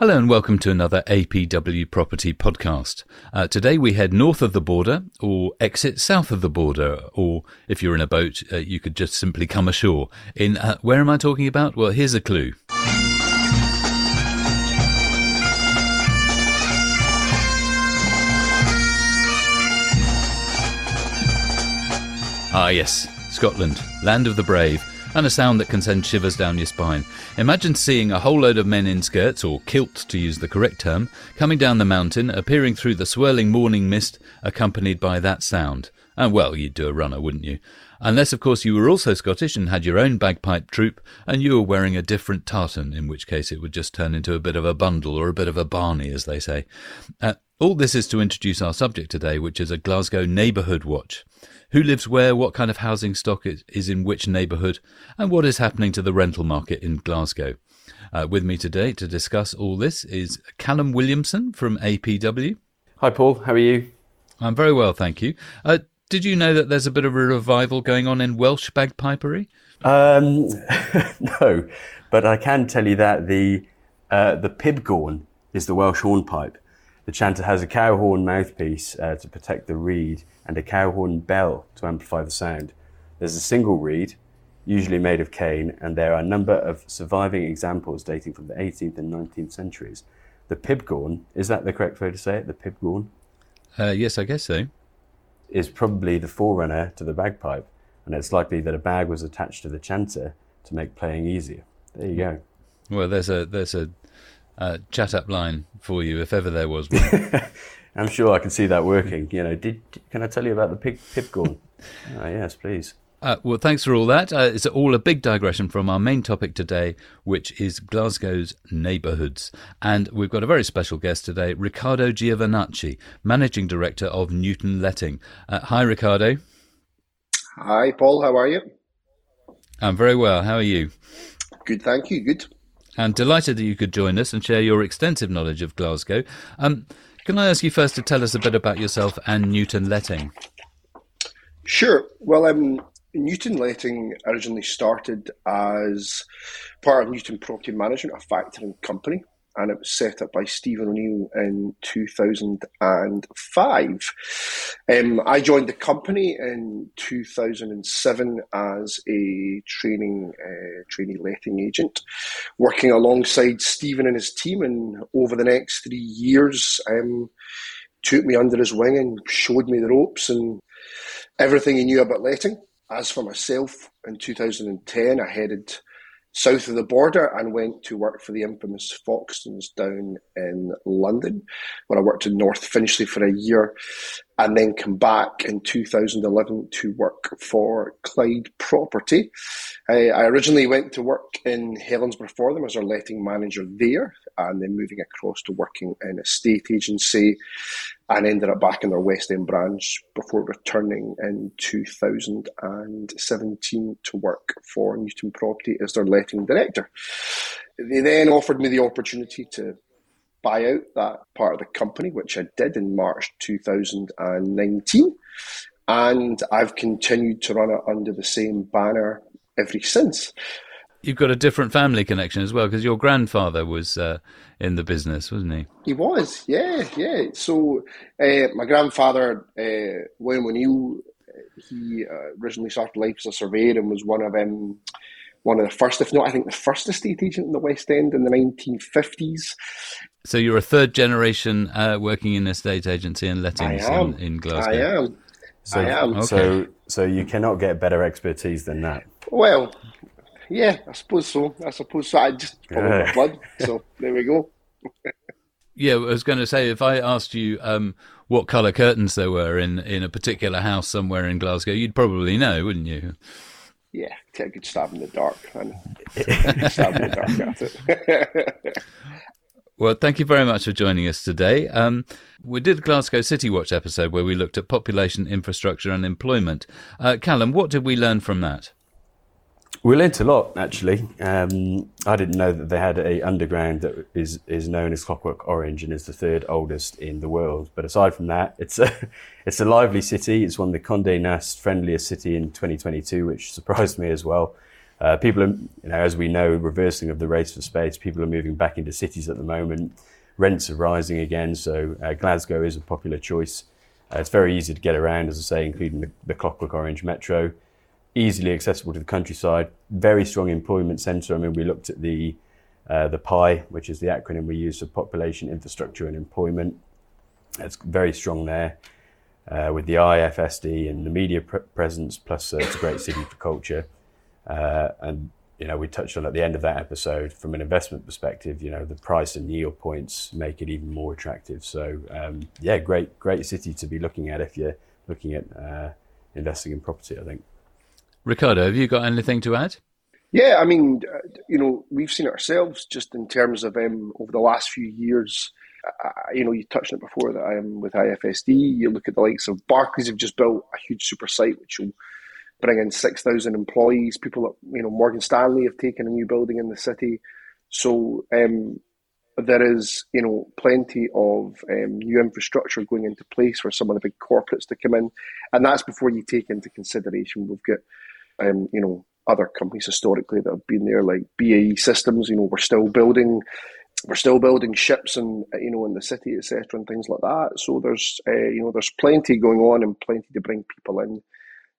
Hello and welcome to another APW Property podcast. Uh, today we head north of the border or exit south of the border, or if you're in a boat, uh, you could just simply come ashore. In uh, where am I talking about? Well, here's a clue. Ah, yes, Scotland, land of the brave and a sound that can send shivers down your spine. Imagine seeing a whole load of men in skirts, or kilts to use the correct term, coming down the mountain, appearing through the swirling morning mist, accompanied by that sound. And well, you'd do a runner, wouldn't you? Unless, of course, you were also Scottish and had your own bagpipe troupe, and you were wearing a different tartan, in which case it would just turn into a bit of a bundle or a bit of a barney, as they say. Uh, all this is to introduce our subject today, which is a Glasgow neighbourhood watch who lives where, what kind of housing stock is in which neighbourhood, and what is happening to the rental market in Glasgow. Uh, with me today to discuss all this is Callum Williamson from APW. Hi, Paul. How are you? I'm very well, thank you. Uh, did you know that there's a bit of a revival going on in Welsh bagpipery? Um, no, but I can tell you that the uh, the pibgorn is the Welsh hornpipe. The chanter has a cow horn mouthpiece uh, to protect the reed, and a cow horn bell to amplify the sound. There's a single reed, usually made of cane, and there are a number of surviving examples dating from the 18th and 19th centuries. The pibgorn, is that the correct way to say it? The pibgorn? Uh, yes, I guess so. Is probably the forerunner to the bagpipe, and it's likely that a bag was attached to the chanter to make playing easier. There you go. Well, there's a there's a uh, chat up line for you if ever there was one. I'm sure I can see that working. You know, did, can I tell you about the pig pibgorn? oh, yes, please. Uh, well, thanks for all that. Uh, it's all a big digression from our main topic today, which is Glasgow's neighbourhoods. And we've got a very special guest today, Riccardo Giovanacci, Managing Director of Newton Letting. Uh, hi, Riccardo. Hi, Paul. How are you? I'm very well. How are you? Good, thank you. Good. And delighted that you could join us and share your extensive knowledge of Glasgow. Um, can I ask you first to tell us a bit about yourself and Newton Letting? Sure. Well, um, Newton Letting originally started as part of Newton Property Management, a factoring company and it was set up by Stephen O'Neill in 2005. Um, I joined the company in 2007 as a training uh, trainee letting agent, working alongside Stephen and his team. And over the next three years, um, took me under his wing and showed me the ropes and everything he knew about letting. As for myself, in 2010, I headed south of the border and went to work for the infamous Foxtons down in London, where I worked in North Finchley for a year, and then come back in 2011 to work for Clyde Property. I, I originally went to work in Helensburgh for them as their letting manager there, and then moving across to working in a state agency and ended up back in their West End branch before returning in 2017 to work for Newton Property as their letting director. They then offered me the opportunity to buy out that part of the company, which I did in March 2019. And I've continued to run it under the same banner ever since. You've got a different family connection as well because your grandfather was uh, in the business, wasn't he? He was, yeah, yeah. So uh, my grandfather, uh, William O'Neill, he uh, originally started life as a surveyor and was one of um, one of the first, if not, I think the first estate agent in the West End in the 1950s. So you're a third generation uh, working in estate agency and lettings in, in, Glasgow. I am. So, I am. Okay. So, so you cannot get better expertise than that. Well, yeah, I suppose so. I suppose so. I just follow my blood. So there we go. yeah, I was going to say if I asked you um, what colour curtains there were in, in a particular house somewhere in Glasgow, you'd probably know, wouldn't you? Yeah, take a good stab in the dark and stab in the dark at it. Well, thank you very much for joining us today. Um, we did a Glasgow City Watch episode where we looked at population, infrastructure, and employment. Uh, Callum, what did we learn from that? We learnt a lot, actually. Um, I didn't know that they had a underground that is is known as Clockwork Orange and is the third oldest in the world. But aside from that, it's a it's a lively city. It's one of the Condé Nast friendliest city in 2022, which surprised me as well. Uh, people are, you know, as we know, reversing of the race for space. People are moving back into cities at the moment. Rents are rising again, so uh, Glasgow is a popular choice. Uh, it's very easy to get around, as I say, including the, the Clockwork Orange Metro easily accessible to the countryside, very strong employment centre. I mean, we looked at the uh, the PI, which is the acronym we use for population, infrastructure, and employment. It's very strong there. Uh, with the IFSD and the media pre- presence, plus uh, it's a great city for culture. Uh, and you know, we touched on at the end of that episode from an investment perspective. You know, the price and yield points make it even more attractive. So um, yeah, great, great city to be looking at if you're looking at uh, investing in property. I think. Ricardo, have you got anything to add? Yeah, I mean, uh, you know, we've seen it ourselves just in terms of um, over the last few years. Uh, you know, you touched on it before that I am with IFSD. You look at the likes of Barclays have just built a huge super site which will bring in six thousand employees. People, you know, Morgan Stanley have taken a new building in the city. So um, there is, you know, plenty of um, new infrastructure going into place for some of the big corporates to come in, and that's before you take into consideration we've got um, you know, other companies historically that have been there, like BAE Systems. You know, we're still building, we're still building ships and you know in the city, etc., and things like that. So there's uh, you know there's plenty going on and plenty to bring people in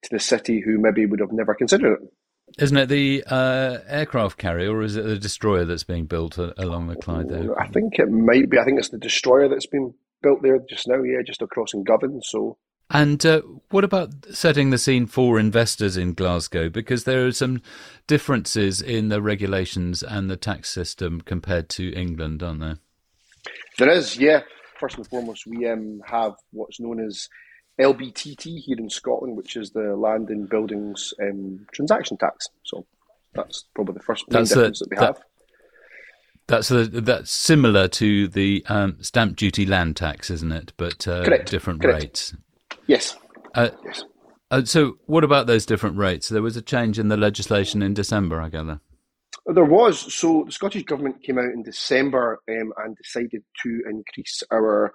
to the city who maybe would have never considered it. Isn't it the uh, aircraft carrier, or is it the destroyer that's being built along the Clyde there? I think it might be. I think it's the destroyer that's been built there just now. Yeah, just across in Govan. So and uh, what about setting the scene for investors in Glasgow? Because there are some differences in the regulations and the tax system compared to England, aren't there? There is, yeah. First and foremost, we um, have what's known as LBTT here in Scotland, which is the Land and Buildings um, Transaction Tax. So that's probably the first main that's difference a, that we that, have. That's a, that's similar to the um, stamp duty land tax, isn't it? But uh, different Correct. rates. Yes. Uh, yes. Uh, so, what about those different rates? There was a change in the legislation in December, I gather. There was. So, the Scottish Government came out in December um, and decided to increase our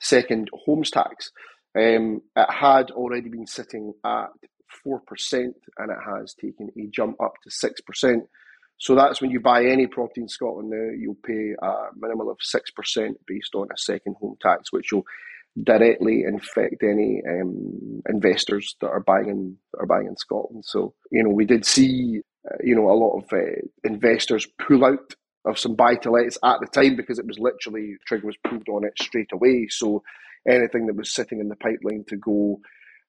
second homes tax. Um, it had already been sitting at 4% and it has taken a jump up to 6%. So that's when you buy any property in Scotland now, you'll pay a minimum of 6% based on a second home tax, which will directly infect any um, investors that are buying in that are buying in Scotland. So you know, we did see uh, you know a lot of uh, investors pull out of some buy to lets at the time because it was literally trigger was pulled on it straight away. So anything that was sitting in the pipeline to go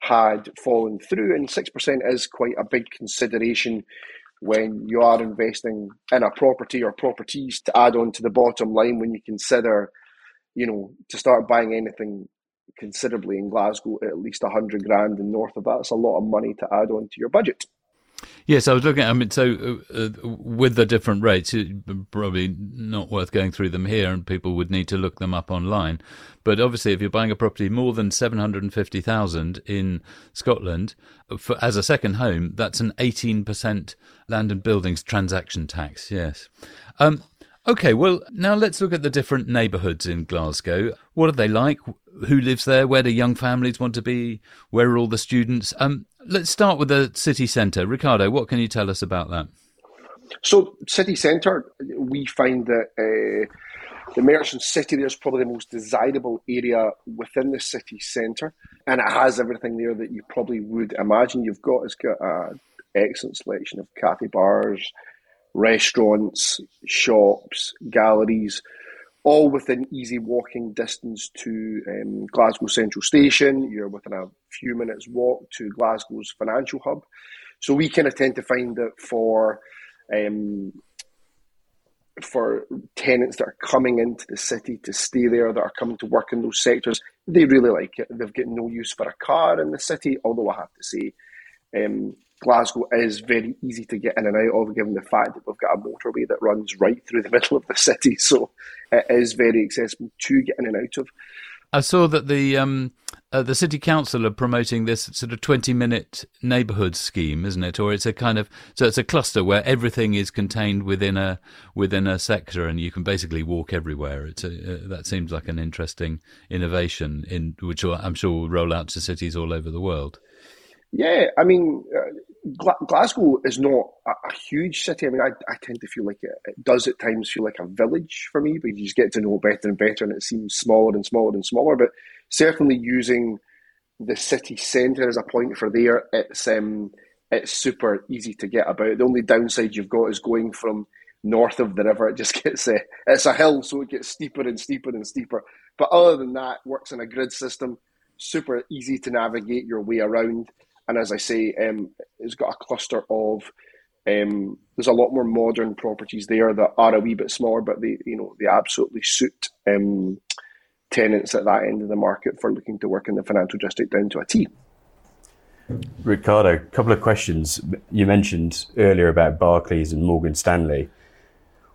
had fallen through, and six percent is quite a big consideration when you are investing in a property or properties to add on to the bottom line when you consider you know to start buying anything considerably in Glasgow, at least a hundred grand, and north of that, it's a lot of money to add on to your budget. Yes, I was looking. at, I mean, so uh, uh, with the different rates, probably not worth going through them here, and people would need to look them up online. But obviously, if you're buying a property more than seven hundred and fifty thousand in Scotland for, as a second home, that's an eighteen percent land and buildings transaction tax. Yes. Um, Okay, well, now let's look at the different neighbourhoods in Glasgow. What are they like? Who lives there? Where do young families want to be? Where are all the students? Um, let's start with the city centre. Ricardo, what can you tell us about that? So, city centre, we find that uh, the Merchant City there is probably the most desirable area within the city centre, and it has everything there that you probably would imagine. You've got it's got an excellent selection of cafe bars, restaurants, shops, galleries, all within easy walking distance to um, Glasgow Central Station. You're within a few minutes walk to Glasgow's financial hub. So we kind of tend to find that for um, for tenants that are coming into the city to stay there, that are coming to work in those sectors, they really like it. They've got no use for a car in the city, although I have to say, um, Glasgow is very easy to get in and out of, given the fact that we've got a motorway that runs right through the middle of the city. So it is very accessible to get in and out of. I saw that the um, uh, the city council are promoting this sort of twenty minute neighbourhood scheme, isn't it? Or it's a kind of so it's a cluster where everything is contained within a within a sector, and you can basically walk everywhere. It's a, uh, that seems like an interesting innovation in which I'm sure will roll out to cities all over the world. Yeah, I mean, uh, Glasgow is not a, a, huge city. I mean, I, I tend to feel like it, it, does at times feel like a village for me, but you just get to know better and better, and it seems smaller and smaller and smaller. But certainly using the city centre as a point for there, it's um, it's super easy to get about. The only downside you've got is going from north of the river. It just gets uh, it's a hill, so it gets steeper and steeper and steeper. But other than that, works in a grid system. Super easy to navigate your way around and as I say, um, it's got a cluster of. Um, there's a lot more modern properties there that are a wee bit smaller, but they, you know, they absolutely suit um, tenants at that end of the market for looking to work in the financial district down to a T. Ricardo, a couple of questions. You mentioned earlier about Barclays and Morgan Stanley.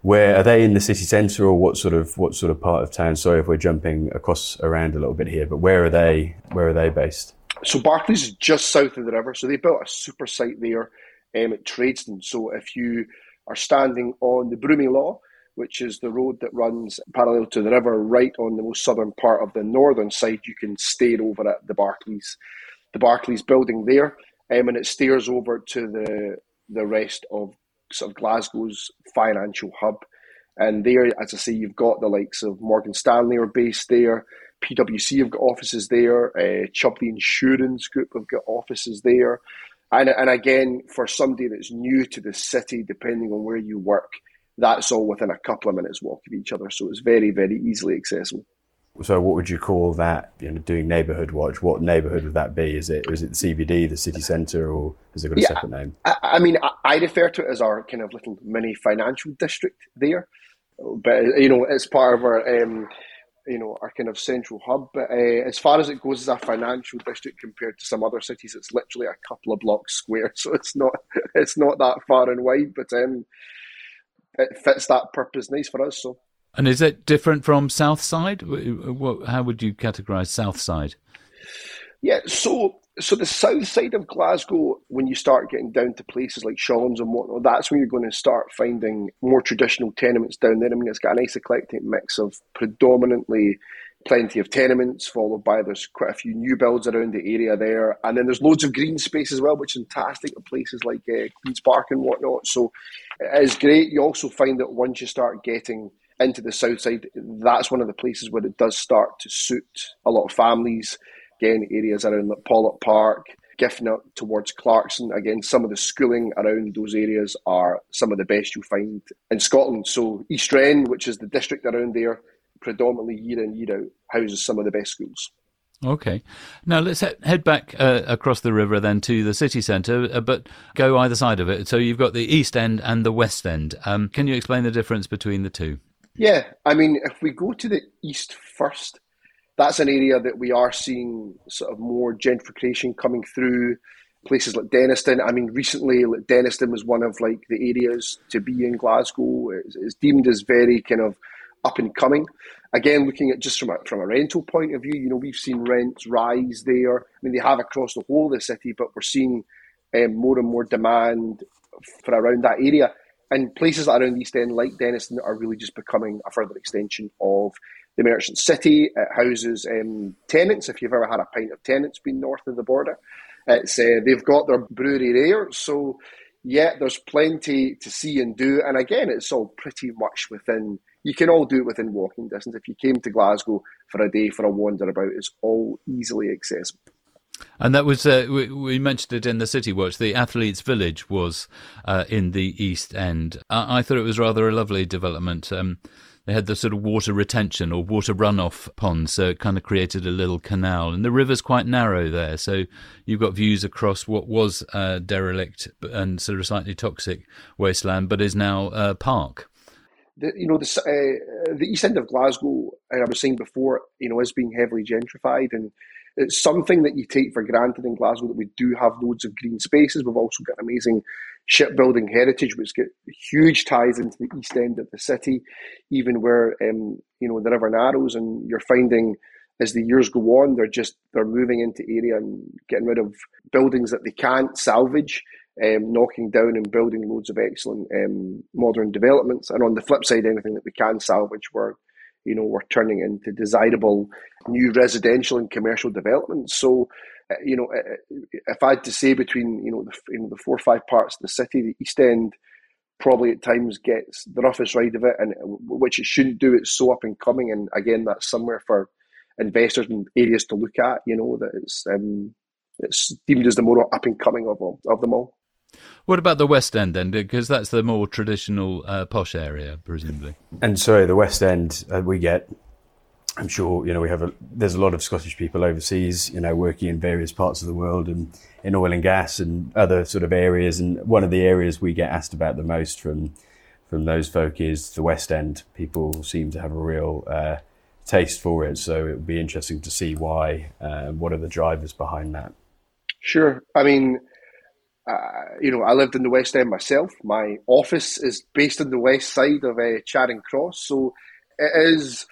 Where are they in the city centre, or what sort of what sort of part of town? Sorry if we're jumping across around a little bit here, but where are they? Where are they based? So Barclays is just south of the river, so they built a super site there um, at Tradeston. So if you are standing on the Broomielaw, which is the road that runs parallel to the river, right on the most southern part of the northern side, you can stare over at the Barclays, the Barclays building there, um, and it stares over to the the rest of sort of Glasgow's financial hub. And there, as I say, you've got the likes of Morgan Stanley are based there. PwC have got offices there. Uh, Chubb the Insurance Group have got offices there. And, and again, for somebody that's new to the city, depending on where you work, that's all within a couple of minutes walk of each other. So it's very, very easily accessible. So, what would you call that? You know, doing neighbourhood watch. What neighbourhood would that be? Is it is it the CBD, the city centre, or has it got a yeah, separate name? I, I mean, I, I, refer to it as our kind of little mini financial district there, but you know, it's part of our um, you know, our kind of central hub. But uh, as far as it goes as a financial district compared to some other cities, it's literally a couple of blocks square, so it's not it's not that far and wide, but um, it fits that purpose nice for us. So. And is it different from South Side? How would you categorise South Side? Yeah, so so the south side of Glasgow, when you start getting down to places like Shawlands and whatnot, that's when you're going to start finding more traditional tenements down there. I mean, it's got a nice eclectic mix of predominantly plenty of tenements, followed by there's quite a few new builds around the area there, and then there's loads of green space as well, which is fantastic at places like uh, Queens Park and whatnot. So it is great. You also find that once you start getting into the south side, that's one of the places where it does start to suit a lot of families Again, areas around like Pollok Park, Giffnock towards Clarkston. Again, some of the schooling around those areas are some of the best you'll find in Scotland. So East Ren, which is the district around there, predominantly year in, year out, houses some of the best schools. Okay. Now let's head back uh, across the river then to the city centre, uh, but go either side of it. So you've got the East End and the West End. Um, can you explain the difference between the two? Yeah, I mean, if we go to the East first, that's an area that we are seeing sort of more gentrification coming through. Places like Dennistoun. I mean, recently, like Dennistoun was one of like the areas to be in Glasgow. It's, it's deemed as very kind of up and coming. Again, looking at just from a from a rental point of view, you know, we've seen rents rise there. I mean, they have across the whole of the city, but we're seeing um, more and more demand for around that area. And places around East End, like Dennistoun, are really just becoming a further extension of the Merchant City. It houses um, Tennent's. If you've ever had a pint of Tennent's been north of the border, it's uh, they've got their brewery there. So yeah, there's plenty to see and do. And again, it's all pretty much within. You can all do it within walking distance. If you came to Glasgow for a day for a wander about, it's all easily accessible. And that was uh, we, we, mentioned it in the City Watch. The Athletes' Village was uh, in the East End. I, I, thought it was rather a lovely development. Um, they had the sort of water retention or water runoff ponds, so it kind of created a little canal. And the river's quite narrow there, so you've got views across what was uh, derelict and sort of slightly toxic wasteland, but is now a park. The, you know, the, uh, the east end of Glasgow, I was saying before, you know, is being heavily gentrified, and it's something that you take for granted in Glasgow that we do have loads of green spaces. We've also got amazing shipbuilding heritage, which get huge ties into the east end of the city, even where um, you know the river narrows, and you're finding as the years go on, they're just they're moving into area and getting rid of buildings that they can't salvage, um, knocking down and building loads of excellent um, modern developments. And on the flip side, anything that we can salvage, we're you know we're turning into desirable new residential and commercial developments. So. Uh, you know, uh, if I had to say between you know the you know the four or five parts of the city, the East End probably at times gets the roughest ride of it, and which it shouldn't do. It's so up and coming, and again, that's somewhere for investors and areas to look at. You know that it's um, it's deemed as the more up and coming of of them all. What about the West End then? Because that's the more traditional uh, posh area, presumably. And sorry, the West End uh, we get. I'm sure you know we have a. There's a lot of Scottish people overseas, you know, working in various parts of the world and in oil and gas and other sort of areas. And one of the areas we get asked about the most from from those folk is the West End. People seem to have a real uh, taste for it. So it would be interesting to see why. Uh, what are the drivers behind that? Sure. I mean, uh, you know, I lived in the West End myself. My office is based on the west side of uh, Charing Cross, so it is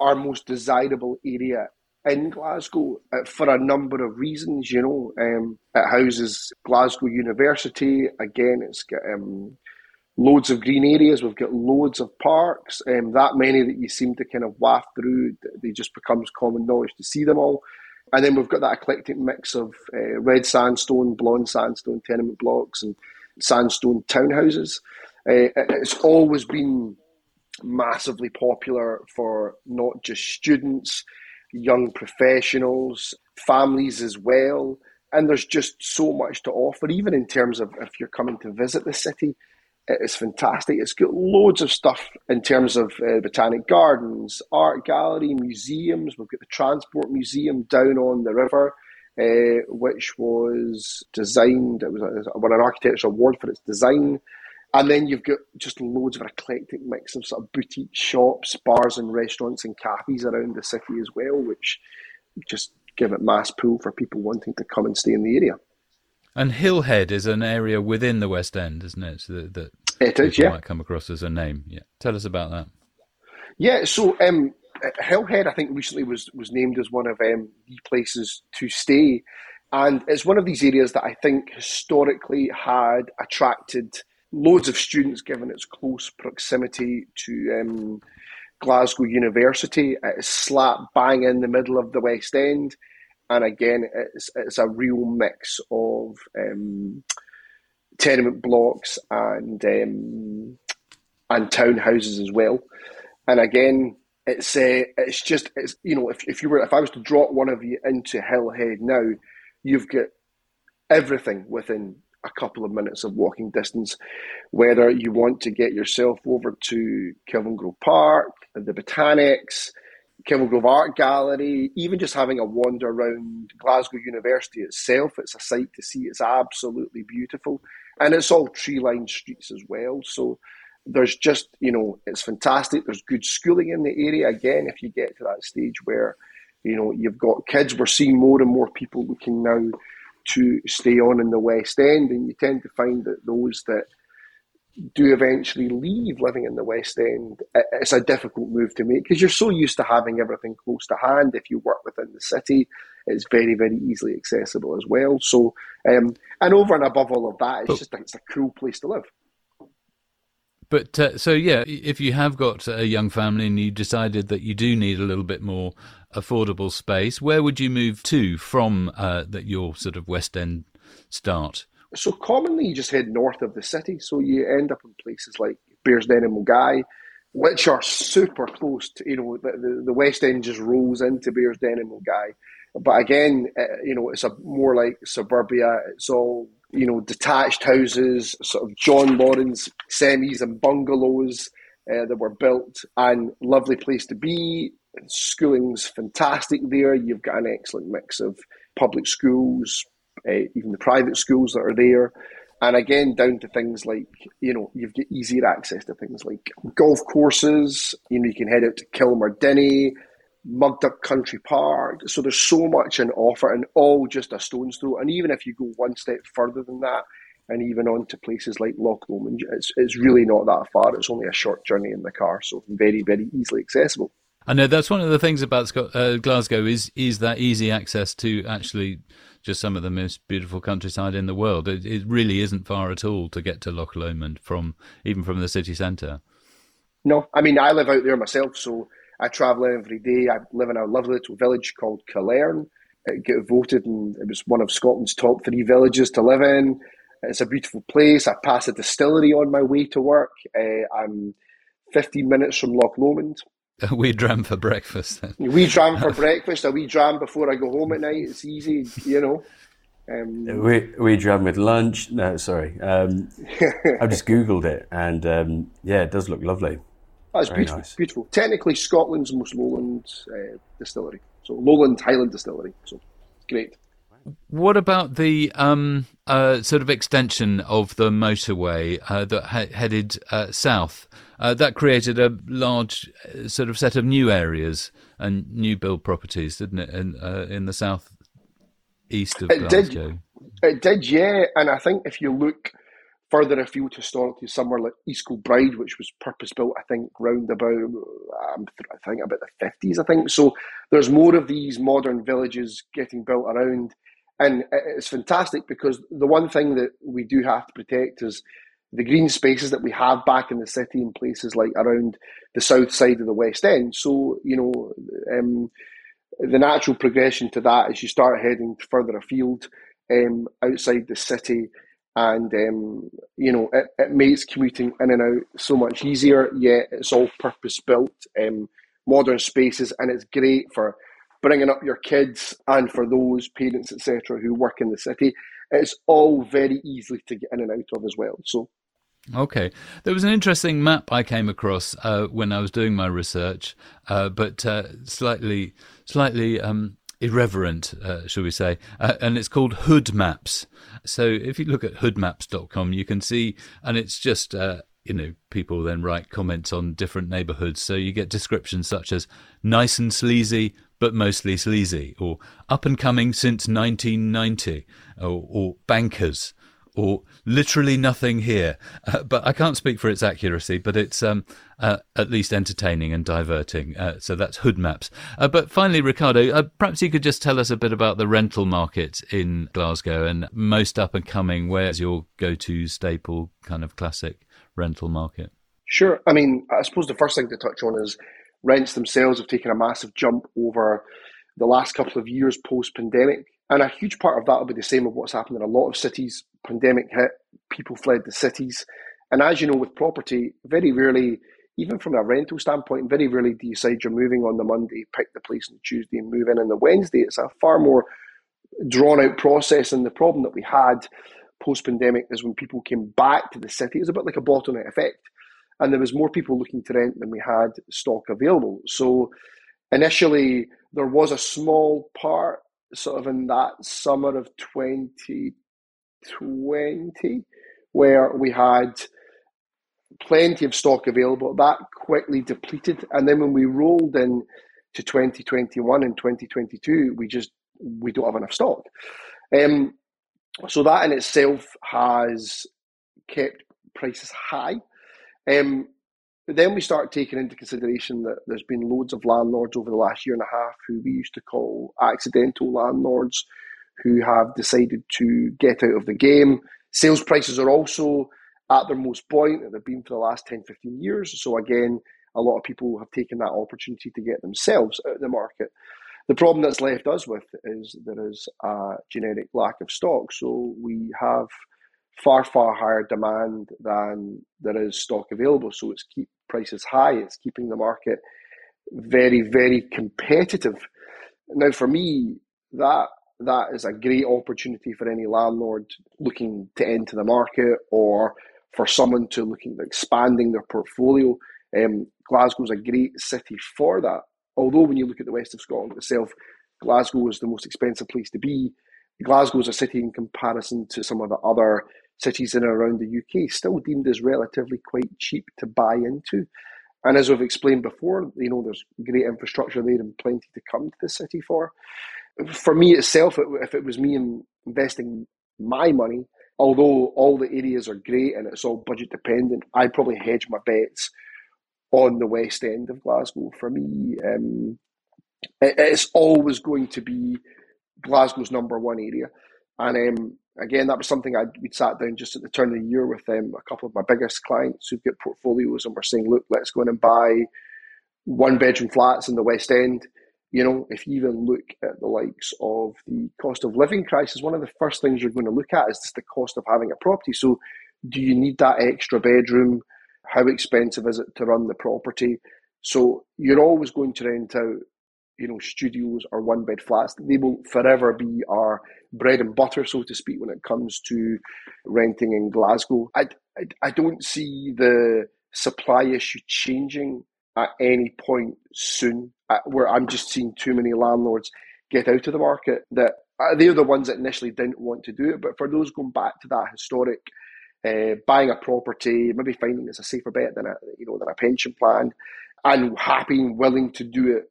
our most desirable area in Glasgow uh, for a number of reasons. You know, um, it houses Glasgow University. Again, it's got um, loads of green areas. We've got loads of parks. Um, that many that you seem to kind of waft through, they just becomes common knowledge to see them all. And then we've got that eclectic mix of uh, red sandstone, blonde sandstone tenement blocks, and sandstone townhouses. Uh, it's always been massively popular for not just students, young professionals, families as well. And there's just so much to offer, even in terms of if you're coming to visit the city. It's fantastic. It's got loads of stuff in terms of uh, botanic gardens, art gallery, museums. We've got the Transport Museum down on the river, uh, which was designed. It was won an architecture award for its design. And then you've got just loads of eclectic mix of sort of boutique shops, bars, and restaurants and cafes around the city as well, which just give it mass pull for people wanting to come and stay in the area. And Hillhead is an area within the West End, isn't it? So that, that it is, yeah. might come across as a name. Yeah, tell us about that. Yeah, so um, Hillhead, I think recently was was named as one of um, the places to stay, and it's one of these areas that I think historically had attracted loads of students, given its close proximity to um, Glasgow University. It's slap bang in the middle of the West End and again, it's it's a real mix of um, tenement blocks and um, and townhouses as well. And again, it's uh, it's just it's you know if if you were if I was to drop one of you into Hillhead now, you've got everything within a couple of minutes of walking distance. Whether you want to get yourself over to Kelvingrove Park, the Botanics, Kelvingrove Art Gallery, even just having a wander around Glasgow University itself, it's a sight to see. It's absolutely beautiful. And it's all tree lined streets as well. So there's just, you know, it's fantastic. There's good schooling in the area. Again, if you get to that stage where, you know, you've got kids, we're seeing more and more people looking now to stay on in the West End. And you tend to find that those that do eventually leave living in the West End, it's a difficult move to make because you're so used to having everything close to hand. If you work within the city, it's very, very easily accessible as well. So, um, and over and above all of that, it's but, just it's a cool place to live. But uh, so yeah, if you have got a young family and you decided that you do need a little bit more affordable space, where would you move to from uh, that your sort of West End start? So commonly you just head north of the city. So you end up in places like Bearsden and Milngavie, which are super close to, you know, the, the, West End just rolls into Bearsden and Milngavie. But again, uh, you know, it's a more like suburbia. It's all, you know, detached houses, sort of John Lawrence semis and bungalows uh, that were built and lovely place to be. Schooling's fantastic there. You've got an excellent mix of public schools, uh, even the private schools that are there. And again, down to things like, you know, you've got easier access to things like golf courses. You know, you can head out to Kilmardinny, Mugdock Country Park. So there's so much in offer and all just a stone's throw. And even if you go one step further than that, and even on to places like Loch Lomond, it's, it's really not that far. It's only a short journey in the car, so very, very easily accessible. I know that's one of the things about uh, Glasgow is is that easy access to actually just some of the most beautiful countryside in the world. It, it really isn't far at all to get to Loch Lomond from even from the city centre. No, I mean I live out there myself, so I travel every day. I live in a lovely little village called Killearn. It got voted, and it was one of Scotland's top three villages to live in. It's a beautiful place. I pass a distillery on my way to work. Uh, I'm 15 minutes from Loch Lomond. A wee dram for breakfast. Then. A wee dram for breakfast, a wee dram before I go home at night. It's easy, you know. Um, we we dram with lunch. No, sorry. Um, I just googled it, and um, yeah, it does look lovely. That's Very beautiful. Nice. Beautiful. Technically, Scotland's most lowland uh, distillery, so lowland Highland distillery. So great. What about the um, uh, sort of extension of the motorway uh, that ha- headed uh, south? Uh, that created a large uh, sort of set of new areas and new build properties, didn't it, in, uh, in the south east of it Glasgow? Did. It did, yeah. And I think if you look further afield historically, somewhere like East Kilbride, which was purpose built, I think, round about, um, I think about the 50s, I think. So there's more of these modern villages getting built around. And it's fantastic because the one thing that we do have to protect is the green spaces that we have back in the city in places like around the south side of the West End. So, you know, um, the natural progression to that is you start heading further afield um, outside the city and um, you know it, it, makes commuting in and out so much easier yet it's all purpose built um, modern spaces and it's great for bringing up your kids and for those parents etc who work in the city it's all very easily to get in and out of as well so Okay. There was an interesting map I came across uh, when I was doing my research, uh, but uh, slightly, slightly um, irreverent, uh, shall we say, uh, and it's called Hood Maps. So if you look at hoodmaps.com, you can see, and it's just, uh, you know, people then write comments on different neighborhoods. So you get descriptions such as nice and sleazy, but mostly sleazy, or up and coming since 1990, or, or bankers or literally nothing here. Uh, but I can't speak for its accuracy, but it's um, uh, at least entertaining and diverting. Uh, so that's Hood Maps. Uh, but finally, Ricardo, uh, perhaps you could just tell us a bit about the rental market in Glasgow and most up and coming. Where's your go to staple kind of classic rental market? Sure. I mean, I suppose the first thing to touch on is rents themselves have taken a massive jump over the last couple of years post pandemic. And a huge part of that will be the same of what's happened in a lot of cities. Pandemic hit, people fled the cities. And as you know, with property, very rarely, even from a rental standpoint, very rarely do you decide you're moving on the Monday, pick the place on the Tuesday, and move in on the Wednesday. It's a far more drawn out process. And the problem that we had post pandemic is when people came back to the city, it was a bit like a bottleneck effect. And there was more people looking to rent than we had stock available. So initially, there was a small part sort of in that summer of 2020 where we had plenty of stock available. That quickly depleted. And then when we rolled in to 2021 and 2022, we just we don't have enough stock. Um, so that in itself has kept prices high. Um, but then we start taking into consideration that there's been loads of landlords over the last year and a half who we used to call accidental landlords who have decided to get out of the game. Sales prices are also at their most buoyant that they've been for the last 10, 15 years. So again, a lot of people have taken that opportunity to get themselves out of the market. The problem that's left us with is there is a generic lack of stock. So we have far, far higher demand than there is stock available. So it's keep prices high. It's keeping the market very, very competitive. Now, for me, that that is a great opportunity for any landlord looking to enter the market or for someone to looking at expanding their portfolio. Um, Glasgow is a great city for that. Although when you look at the west of Scotland itself, Glasgow is the most expensive place to be. Glasgow is a city in comparison to some of the other cities in and around the UK still deemed as relatively quite cheap to buy into. And as we've explained before, you know, there's great infrastructure there and plenty to come to the city for. For me itself, if it was me investing my money, although all the areas are great and it's all budget dependent, I'd probably hedge my bets on the west end of Glasgow. For me, um, it's always going to be Glasgow's number one area. And um, again, that was something I'd we sat down just at the turn of the year with um, a couple of my biggest clients who've got portfolios, and we're saying, look, let's go in and buy one bedroom flats in the West End. You know, if you even look at the likes of the cost of living crisis, one of the first things you're going to look at is just the cost of having a property. So, do you need that extra bedroom? How expensive is it to run the property? So, you're always going to rent out, you know, studios or one bed flats. They will forever be our bread and butter, so to speak, when it comes to renting in Glasgow. I, I, I don't see the supply issue changing at any point soon, where I'm just seeing too many landlords get out of the market that uh, they're the ones that initially didn't want to do it. But for those going back to that historic uh, buying a property, maybe finding it's a safer bet than a you know than a pension plan, and happy and willing to do it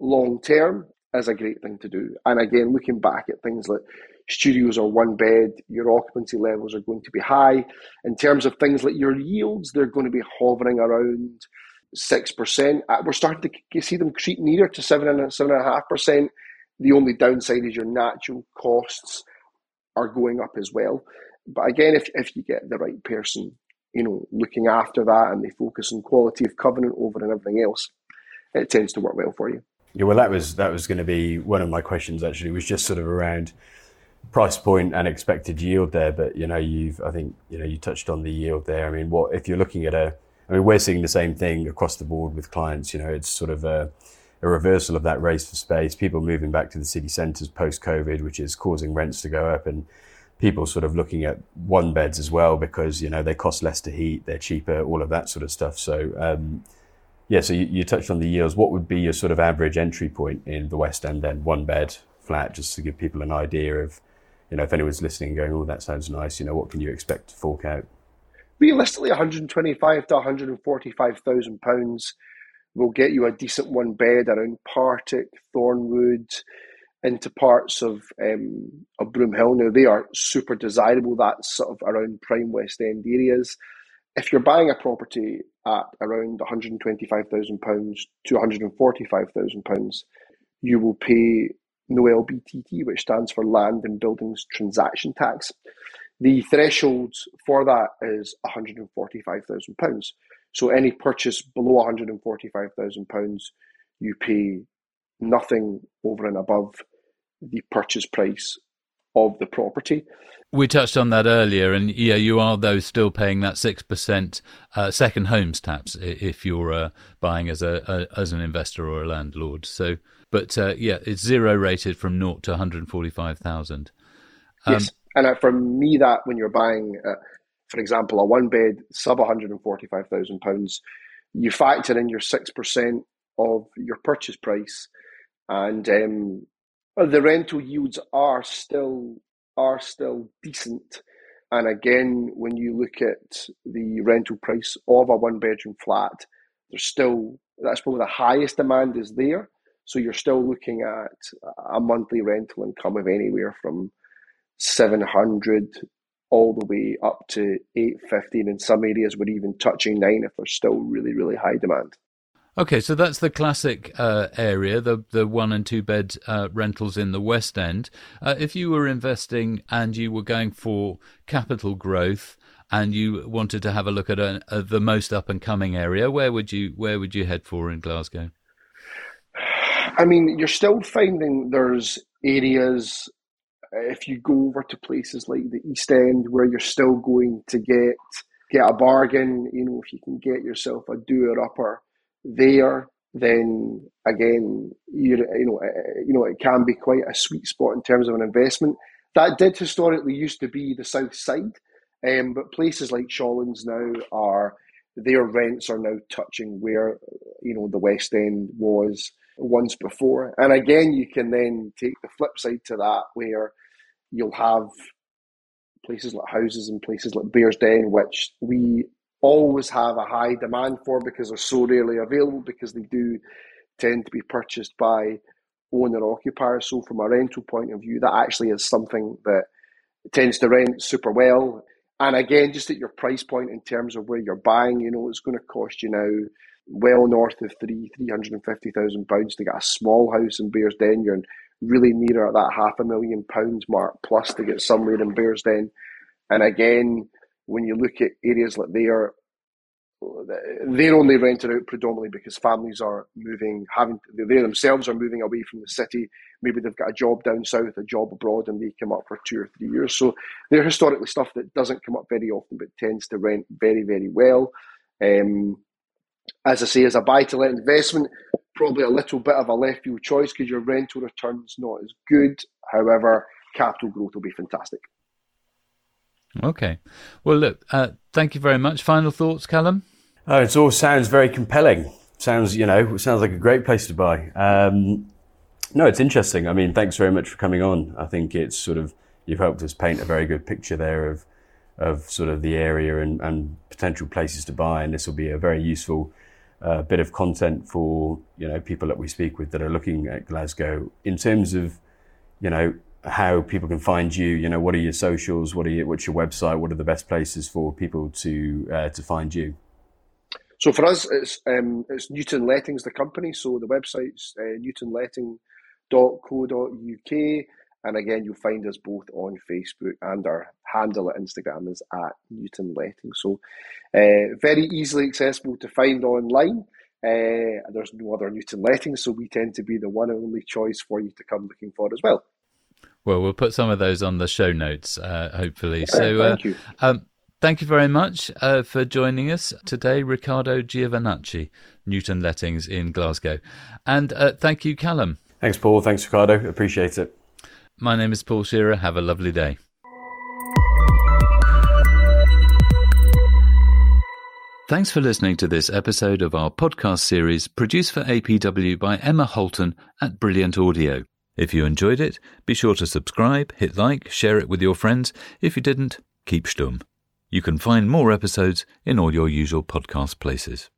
long term is a great thing to do. And again, looking back at things like studios or one bed, your occupancy levels are going to be high. In terms of things like your yields, they're going to be hovering around six percent. Uh, we're starting to see them creep nearer to seven and seven and a half percent. The only downside is your natural costs are going up as well. But again, if if you get the right person, you know, looking after that and they focus on quality of covenant over and everything else, it tends to work well for you. Yeah, well, that was that was going to be one of my questions. Actually, was just sort of around price point and expected yield there. But you know, you've I think you know you touched on the yield there. I mean, what if you're looking at a I mean, we're seeing the same thing across the board with clients. You know, it's sort of a, a reversal of that race for space. People moving back to the city centres post COVID, which is causing rents to go up, and people sort of looking at one beds as well because you know they cost less to heat, they're cheaper, all of that sort of stuff. So. Um, yeah, so you, you touched on the yields. What would be your sort of average entry point in the West End then? One bed flat, just to give people an idea of, you know, if anyone's listening going, oh, that sounds nice, you know, what can you expect to fork out? realistically 125 to 145,000 pounds will get you a decent one bed around Partick, Thornwood, into parts of um, of Broomhill. Now they are super desirable. That's sort of around prime West End areas. If you're buying a property at around 125,000 pounds to 145,000 pounds, you will pay no LBTT, which stands for Land and Buildings Transaction Tax. The threshold for that is £145,000. So any purchase below £145,000, you pay nothing over and above the purchase price of the property. We touched on that earlier, and yeah, you are though still paying that six percent uh, second homes tax if you're uh, buying as a, a, as an investor or a landlord. So, but uh, yeah, it's zero rated from naught to one hundred forty five thousand. Um, yes. And uh, for me, that when you're buying, uh, for example, a one bed sub one hundred and forty five thousand pounds, you factor in your six percent of your purchase price, and um, the rental yields are still are still decent. And again, when you look at the rental price of a one bedroom flat, there's still that's probably the highest demand is there. So you're still looking at a monthly rental income of anywhere from 700 all the way up to 850 and in some areas we're even touching 9 if there's still really really high demand okay so that's the classic uh, area the the one and two bed uh, rentals in the west end. Uh, if you were investing and you were going for capital growth and you wanted to have a look at a, a, the most up and coming area where would you where would you head for in glasgow? I mean you're still finding there's areas if you go over to places like the East End where you're still going to get get a bargain, you know, if you can get yourself a doer upper there, then again, you you know, uh, you know, it can be quite a sweet spot in terms of an investment. That did historically used to be the south side, um, but places like Shawlands now are their rents are now touching where you know the West End was once before. And again, you can then take the flip side to that, where you'll have places like houses and places like Bears Bearsden, which we always have a high demand for because they're so rarely available because they do tend to be purchased by owner occupiers. So from a rental point of view, that actually is something that tends to rent super well. And again, just at your price point in terms of where you're buying, you know, it's going to cost you now well north of three three hundred and fifty thousand pounds to get a small house in Bearsden. You're really nearer at that half a million pounds mark plus to get somewhere in Bearsden. And again, when you look at areas like there, they're only rented out predominantly because families are moving, having they themselves are moving away from the city. Maybe they've got a job down south, a job abroad, and they come up for two or three years. So they're historically stuff that doesn't come up very often, but tends to rent very, very well. Um, as I say, as a buy to let investment, probably a little bit of a left field choice because your rental return's not as good. However, capital growth will be fantastic. Okay. Well, look, uh, thank you very much. Final thoughts, Callum? Oh, it all sounds very compelling. Sounds, you know, sounds like a great place to buy. Um, no, it's interesting. I mean, thanks very much for coming on. I think it's sort of, you've helped us paint a very good picture there of, of sort of the area and, and potential places to buy. And this will be a very useful uh, bit of content for, you know, people that we speak with that are looking at Glasgow in terms of, you know, how people can find you. You know, what are your socials? What are your, what's your website? What are the best places for people to uh, to find you? So for us, it's um, it's Newton Lettings, the company. So the website's uh, newtonletting.co.uk. And again, you'll find us both on Facebook and our handle at Instagram is at Newton Letting. So uh, very easily accessible to find online. Uh, there's no other Newton Letting, so we tend to be the one and only choice for you to come looking for as well. Well, we'll put some of those on the show notes, uh, hopefully. So, thank you. Um, thank you very much uh, for joining us today, Ricardo Giovanacci, Newton Lettings in Glasgow. And uh, thank you, Callum. Thanks, Paul. Thanks, Ricardo. Appreciate it. My name is Paul Shearer. Have a lovely day. Thanks for listening to this episode of our podcast series produced for APW by Emma Holton at Brilliant Audio. If you enjoyed it, be sure to subscribe, hit like, share it with your friends. If you didn't, keep stum. You can find more episodes in all your usual podcast places.